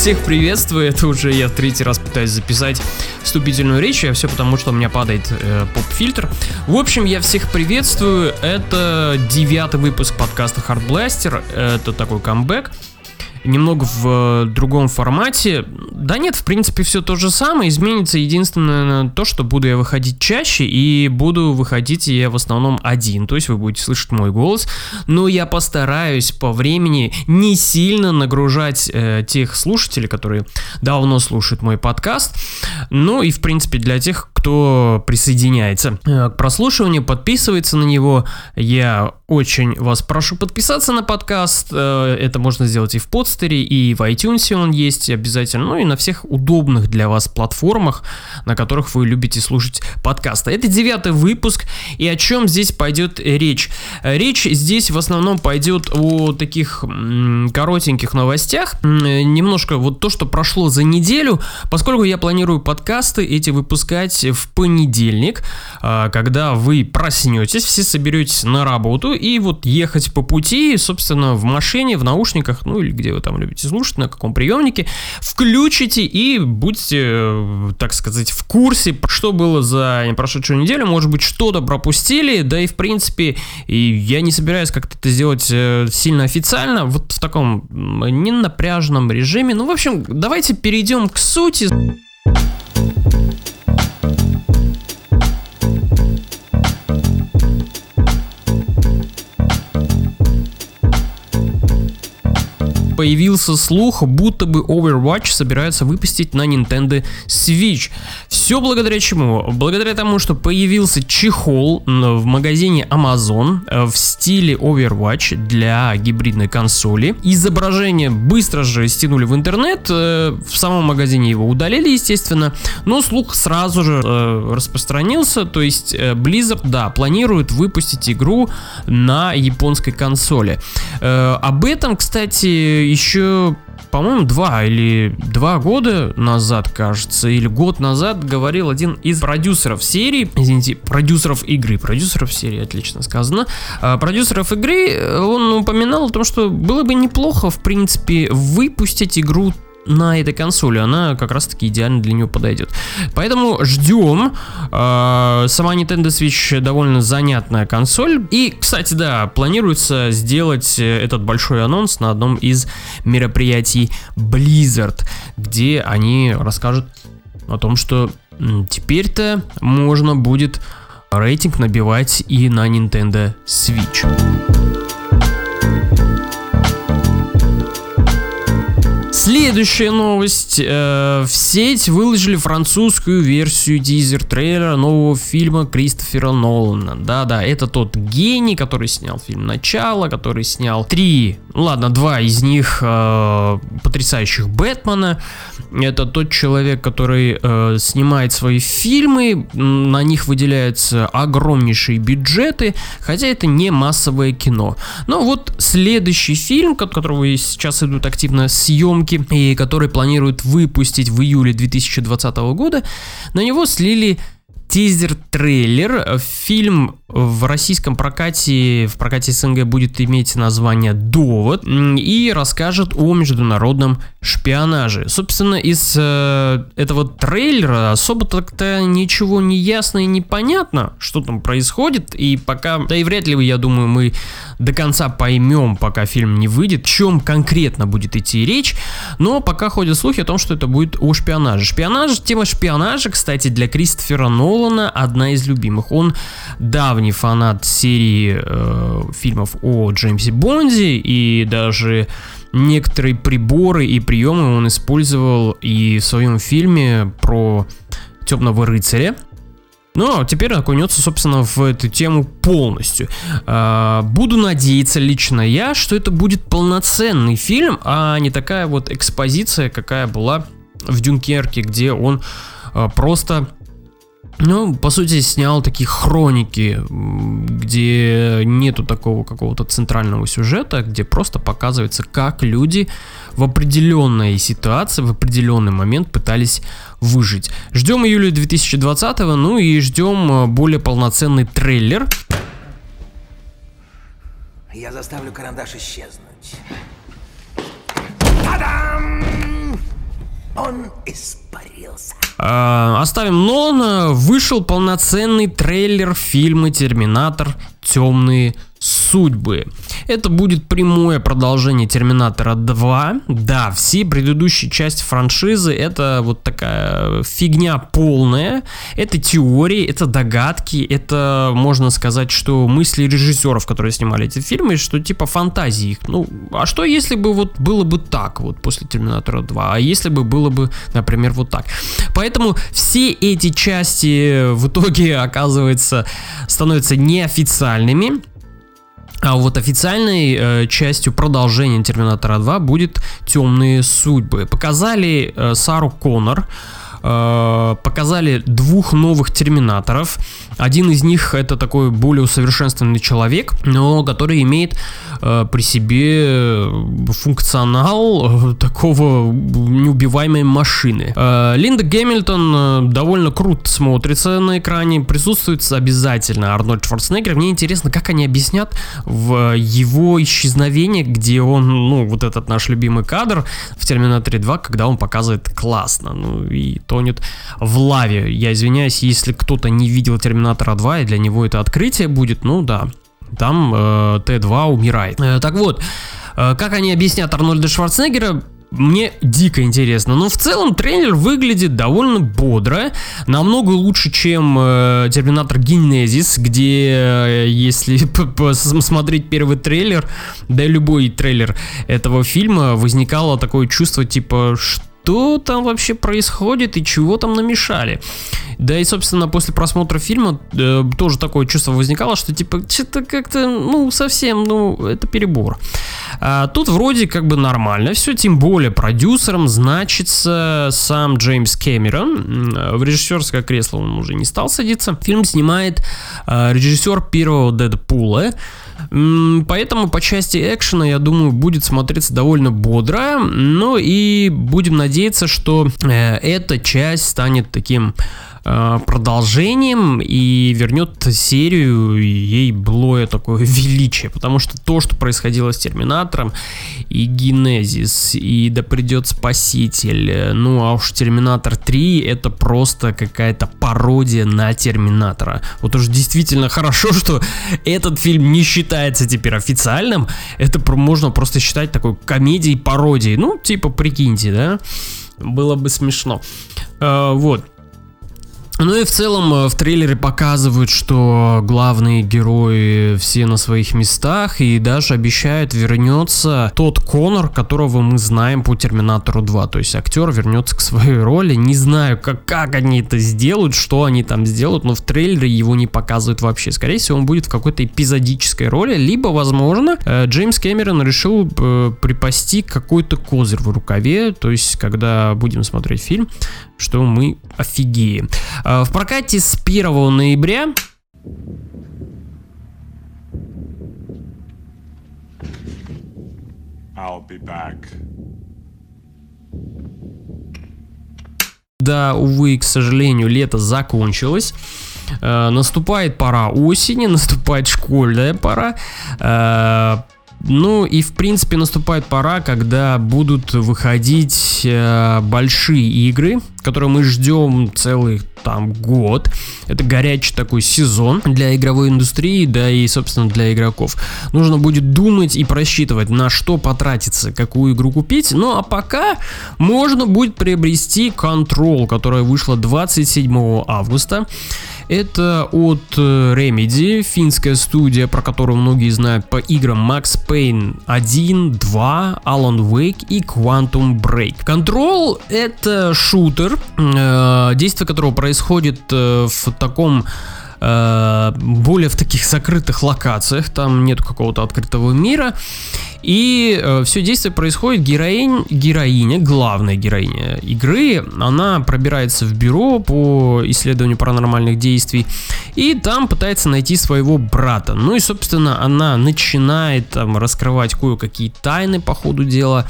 всех приветствую, это уже я третий раз пытаюсь записать вступительную речь, а все потому, что у меня падает э, поп-фильтр. В общем, я всех приветствую, это девятый выпуск подкаста Hard Blaster, это такой камбэк немного в э, другом формате. Да нет, в принципе, все то же самое. Изменится единственное то, что буду я выходить чаще, и буду выходить я в основном один. То есть вы будете слышать мой голос. Но я постараюсь по времени не сильно нагружать э, тех слушателей, которые давно слушают мой подкаст. Ну и, в принципе, для тех, кто присоединяется э, к прослушиванию, подписывается на него. Я очень вас прошу подписаться на подкаст. Э, это можно сделать и в подстере, и в iTunes он есть обязательно. Ну и на всех удобных для вас платформах, на которых вы любите слушать подкасты. Это девятый выпуск. И о чем здесь пойдет речь? Речь здесь в основном пойдет о таких коротеньких новостях. Немножко вот то, что прошло за неделю. Поскольку я планирую подкасты эти выпускать в понедельник, а, когда вы проснетесь, все соберетесь на работу и вот ехать по пути, собственно, в машине, в наушниках, ну или где вы там любите слушать, на каком приемнике, включите и будьте, так сказать, в курсе, что было за прошедшую неделю, может быть, что-то пропустили, да и в принципе, и я не собираюсь как-то это сделать э, сильно официально, вот в таком ненапряженном режиме. Ну, в общем, давайте перейдем к сути. Появился слух, будто бы Overwatch собираются выпустить на Nintendo Switch. Все благодаря чему? Благодаря тому, что появился чехол в магазине Amazon э, в стиле Overwatch для гибридной консоли. Изображение быстро же стянули в интернет, э, в самом магазине его удалили, естественно, но слух сразу же э, распространился, то есть Blizzard, да, планирует выпустить игру на японской консоли. Об этом, кстати, еще, по-моему, два или два года назад, кажется, или год назад говорил один из продюсеров серии, извините, продюсеров игры, продюсеров серии, отлично сказано, а, продюсеров игры, он упоминал о том, что было бы неплохо, в принципе, выпустить игру на этой консоли, она как раз таки идеально для нее подойдет. Поэтому ждем. А, сама Nintendo Switch довольно занятная консоль. И, кстати, да, планируется сделать этот большой анонс на одном из мероприятий Blizzard, где они расскажут о том, что теперь-то можно будет рейтинг набивать и на Nintendo Switch. Следующая новость. Э, в сеть выложили французскую версию тизер-трейлера нового фильма Кристофера Нолана. Да-да, это тот гений, который снял фильм «Начало», который снял три, ладно, два из них э, потрясающих Бэтмена. Это тот человек, который э, снимает свои фильмы, на них выделяются огромнейшие бюджеты, хотя это не массовое кино. Но вот следующий фильм, которого сейчас идут активно съемки и который планируют выпустить в июле 2020 года, на него слили тизер-трейлер. Фильм в российском прокате, в прокате СНГ будет иметь название «Довод» и расскажет о международном шпионаже. Собственно, из э, этого трейлера особо так-то ничего не ясно и непонятно, что там происходит, и пока, да и вряд ли, я думаю, мы до конца поймем, пока фильм не выйдет, о чем конкретно будет идти речь, но пока ходят слухи о том, что это будет о шпионаже. Шпионаж, тема шпионажа, кстати, для Кристофера Нолана одна из любимых. Он давний фанат серии э, фильмов о Джеймсе Бонде и даже некоторые приборы и приемы он использовал и в своем фильме про Темного рыцаря. Но теперь окунется, собственно, в эту тему полностью. А, буду надеяться лично я, что это будет полноценный фильм, а не такая вот экспозиция, какая была в Дюнкерке, где он а, просто ну, по сути, снял такие хроники, где нету такого какого-то центрального сюжета, где просто показывается, как люди в определенной ситуации, в определенный момент пытались выжить. Ждем июля 2020, ну и ждем э, более полноценный трейлер. Я заставлю карандаш исчезнуть. Та-дам! Он испарился. А, оставим Нолана. Вышел полноценный трейлер фильма «Терминатор. Темные судьбы. Это будет прямое продолжение Терминатора 2. Да, все предыдущие части франшизы это вот такая фигня полная. Это теории, это догадки, это можно сказать, что мысли режиссеров, которые снимали эти фильмы, что типа фантазии их. Ну, а что если бы вот было бы так вот после Терминатора 2? А если бы было бы, например, вот так? Поэтому все эти части в итоге оказывается становятся неофициальными. А вот официальной э, частью продолжения Терминатора 2 будет Темные судьбы. Показали э, Сару Коннор, э, показали двух новых Терминаторов. Один из них это такой более усовершенствованный человек, но который имеет э, при себе функционал э, такого неубиваемой машины. Э, Линда Гэмильтон э, довольно круто смотрится на экране, присутствует обязательно Арнольд Шварценеггер. Мне интересно, как они объяснят в его исчезновение, где он, ну, вот этот наш любимый кадр в Терминаторе 2, когда он показывает классно, ну, и тонет в лаве. Я извиняюсь, если кто-то не видел Терминатор Терминатора 2, и для него это открытие будет, ну да, там э, Т2 умирает. Э, так вот, э, как они объяснят Арнольда Шварценеггера, мне дико интересно. Но в целом трейлер выглядит довольно бодро, намного лучше, чем э, Терминатор Генезис, где, э, если смотреть первый трейлер, да и любой трейлер этого фильма, возникало такое чувство типа, что что там вообще происходит и чего там намешали. Да и, собственно, после просмотра фильма э, тоже такое чувство возникало, что типа что-то как-то, ну, совсем, ну, это перебор. А тут вроде как бы нормально все, тем более продюсером значится сам Джеймс Кэмерон. В режиссерское кресло он уже не стал садиться. Фильм снимает э, режиссер первого Дэдпула. Поэтому по части экшена, я думаю, будет смотреться довольно бодро. Ну и будем надеяться, что э, эта часть станет таким продолжением и вернет серию ей былое такое величие, потому что то, что происходило с Терминатором и Генезис, и да придет Спаситель, э, ну а уж Терминатор 3 это просто какая-то пародия на Терминатора. Вот уж действительно хорошо, что этот фильм не считается теперь официальным, это можно просто считать такой комедией пародией, ну типа прикиньте, да, было бы смешно. Uh, вот. Ну и в целом э, в трейлере показывают, что главные герои все на своих местах и даже обещают вернется тот Конор, которого мы знаем по Терминатору 2. То есть актер вернется к своей роли. Не знаю, как, как они это сделают, что они там сделают, но в трейлере его не показывают вообще. Скорее всего, он будет в какой-то эпизодической роли, либо, возможно, э, Джеймс Кэмерон решил э, припасти какой-то козырь в рукаве. То есть, когда будем смотреть фильм, что мы офигеем. А, в прокате с 1 ноября I'll be back. Да, увы, к сожалению, лето закончилось. Э, наступает пора осени, наступает школьная пора. Э, ну и в принципе наступает пора, когда будут выходить э, большие игры, которые мы ждем целый там год. Это горячий такой сезон для игровой индустрии, да и собственно для игроков. Нужно будет думать и просчитывать, на что потратиться, какую игру купить. Ну а пока можно будет приобрести Control, которая вышла 27 августа. Это от э, Remedy, финская студия, про которую многие знают по играм Max Payne 1, 2, Alan Wake и Quantum Break. Control это шутер, э, действие которого происходит э, в таком более в таких закрытых локациях, там нет какого-то открытого мира. И э, все действие происходит, героинь, героиня, главная героиня игры, она пробирается в бюро по исследованию паранормальных действий и там пытается найти своего брата. Ну и, собственно, она начинает там раскрывать кое-какие тайны по ходу дела.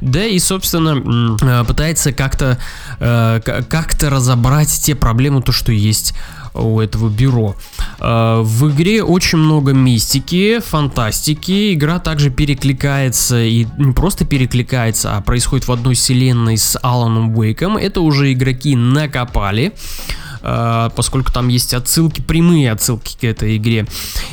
Да и, собственно, э, пытается как-то э, как-то разобрать те проблемы, то, что есть у этого бюро. Э, в игре очень много мистики, фантастики. Игра также перекликается и не просто перекликается, а происходит в одной вселенной с Аланом Уэйком. Это уже игроки накопали. Поскольку там есть отсылки, прямые отсылки к этой игре.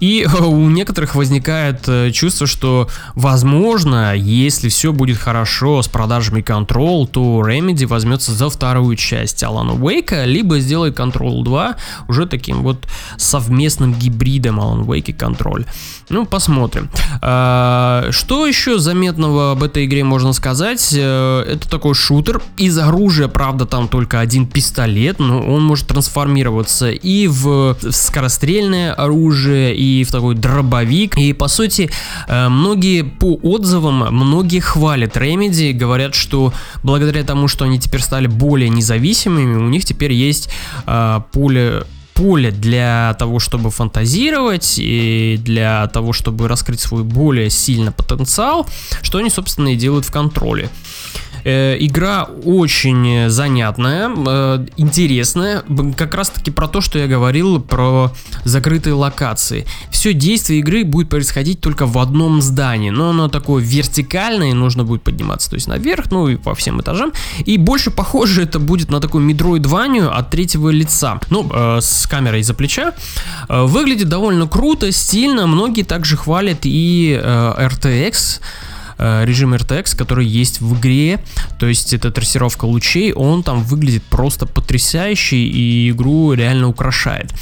И у некоторых возникает э, чувство, что возможно, если все будет хорошо с продажами Control, то Remedy возьмется за вторую часть Alan Wake, либо сделает Control 2 уже таким вот совместным гибридом Alan Wake и Control. Ну, посмотрим. А, что еще заметного об этой игре можно сказать? Э, это такой шутер. Из оружия, правда, там только один пистолет, но он может трансформироваться и в скорострельное оружие, и в такой дробовик. И, по сути, э, многие по отзывам, многие хвалят Remedy, говорят, что благодаря тому, что они теперь стали более независимыми, у них теперь есть э, поле поле для того, чтобы фантазировать и для того, чтобы раскрыть свой более сильный потенциал, что они, собственно, и делают в контроле. Э, игра очень занятная, э, интересная, как раз таки про то, что я говорил про закрытые локации. Все действие игры будет происходить только в одном здании, но оно такое вертикальное, нужно будет подниматься, то есть наверх, ну и по всем этажам. И больше похоже это будет на такую Metroidvania от третьего лица, ну, э, с камерой за плеча. Э, выглядит довольно круто, стильно, многие также хвалят и э, RTX, Э, режим RTX, который есть в игре, то есть это трассировка лучей, он там выглядит просто потрясающе и игру реально украшает.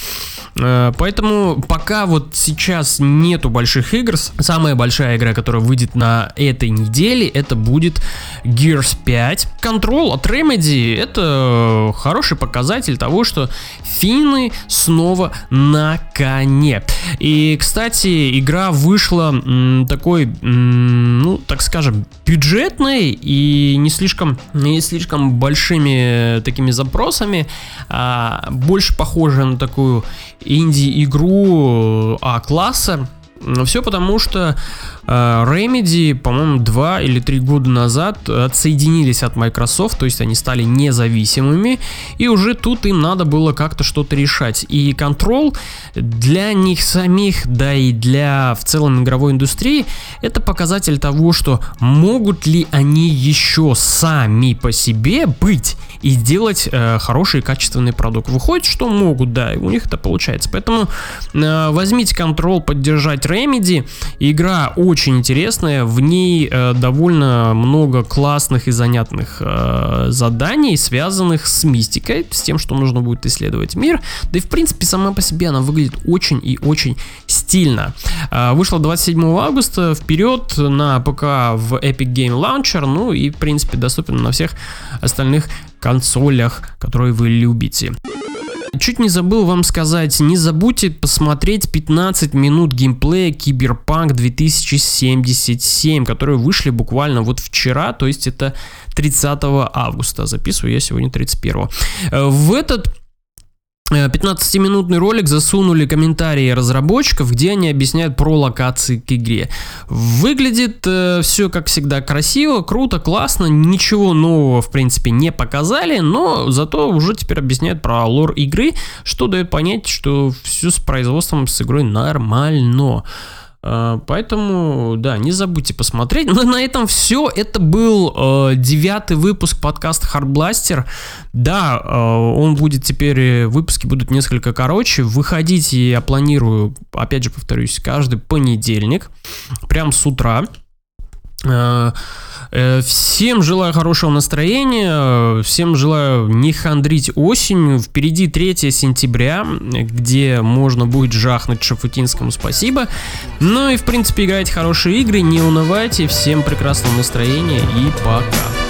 Э, поэтому пока вот сейчас нету больших игр, самая большая игра, которая выйдет на этой неделе, это будет Gears 5. Control от Remedy это хороший показатель того, что финны снова на коне. И, кстати, игра вышла м, такой, м, ну, так скажем, бюджетной и не слишком, не слишком большими такими запросами, а больше похожа на такую инди-игру А-класса. Все потому, что э, Remedy, по-моему, два или три года назад отсоединились от Microsoft, то есть они стали независимыми, и уже тут им надо было как-то что-то решать. И Control для них самих, да и для в целом игровой индустрии, это показатель того, что могут ли они еще сами по себе быть и делать э, хороший качественный продукт. Выходит, что могут, да, у них это получается. Поэтому э, возьмите контроль, поддержать Remedy. Игра очень интересная, в ней э, довольно много классных и занятных э, заданий, связанных с мистикой, с тем, что нужно будет исследовать мир. Да и в принципе сама по себе она выглядит очень и очень стильно. Э, вышла 27 августа, вперед на ПК в Epic Game Launcher, ну и в принципе доступен на всех остальных консолях, которые вы любите. Чуть не забыл вам сказать, не забудьте посмотреть 15 минут геймплея Киберпанк 2077, которые вышли буквально вот вчера, то есть это 30 августа. Записываю я сегодня 31. В этот 15-минутный ролик засунули комментарии разработчиков, где они объясняют про локации к игре. Выглядит э, все, как всегда, красиво, круто, классно, ничего нового, в принципе, не показали, но зато уже теперь объясняют про лор игры, что дает понять, что все с производством, с игрой нормально. А, поэтому, да, не забудьте посмотреть. Но на этом все. Это был э, девятый выпуск подкаста Hardblaster. Да, э, он будет теперь, э, выпуски будут несколько короче. Выходите, я планирую, опять же повторюсь, каждый понедельник, прям с утра. Э, э, всем желаю хорошего настроения, всем желаю не хандрить осенью. Впереди 3 сентября, где можно будет жахнуть Шафутинскому спасибо. Ну и в принципе играйте хорошие игры, не унывайте, всем прекрасного настроения и пока.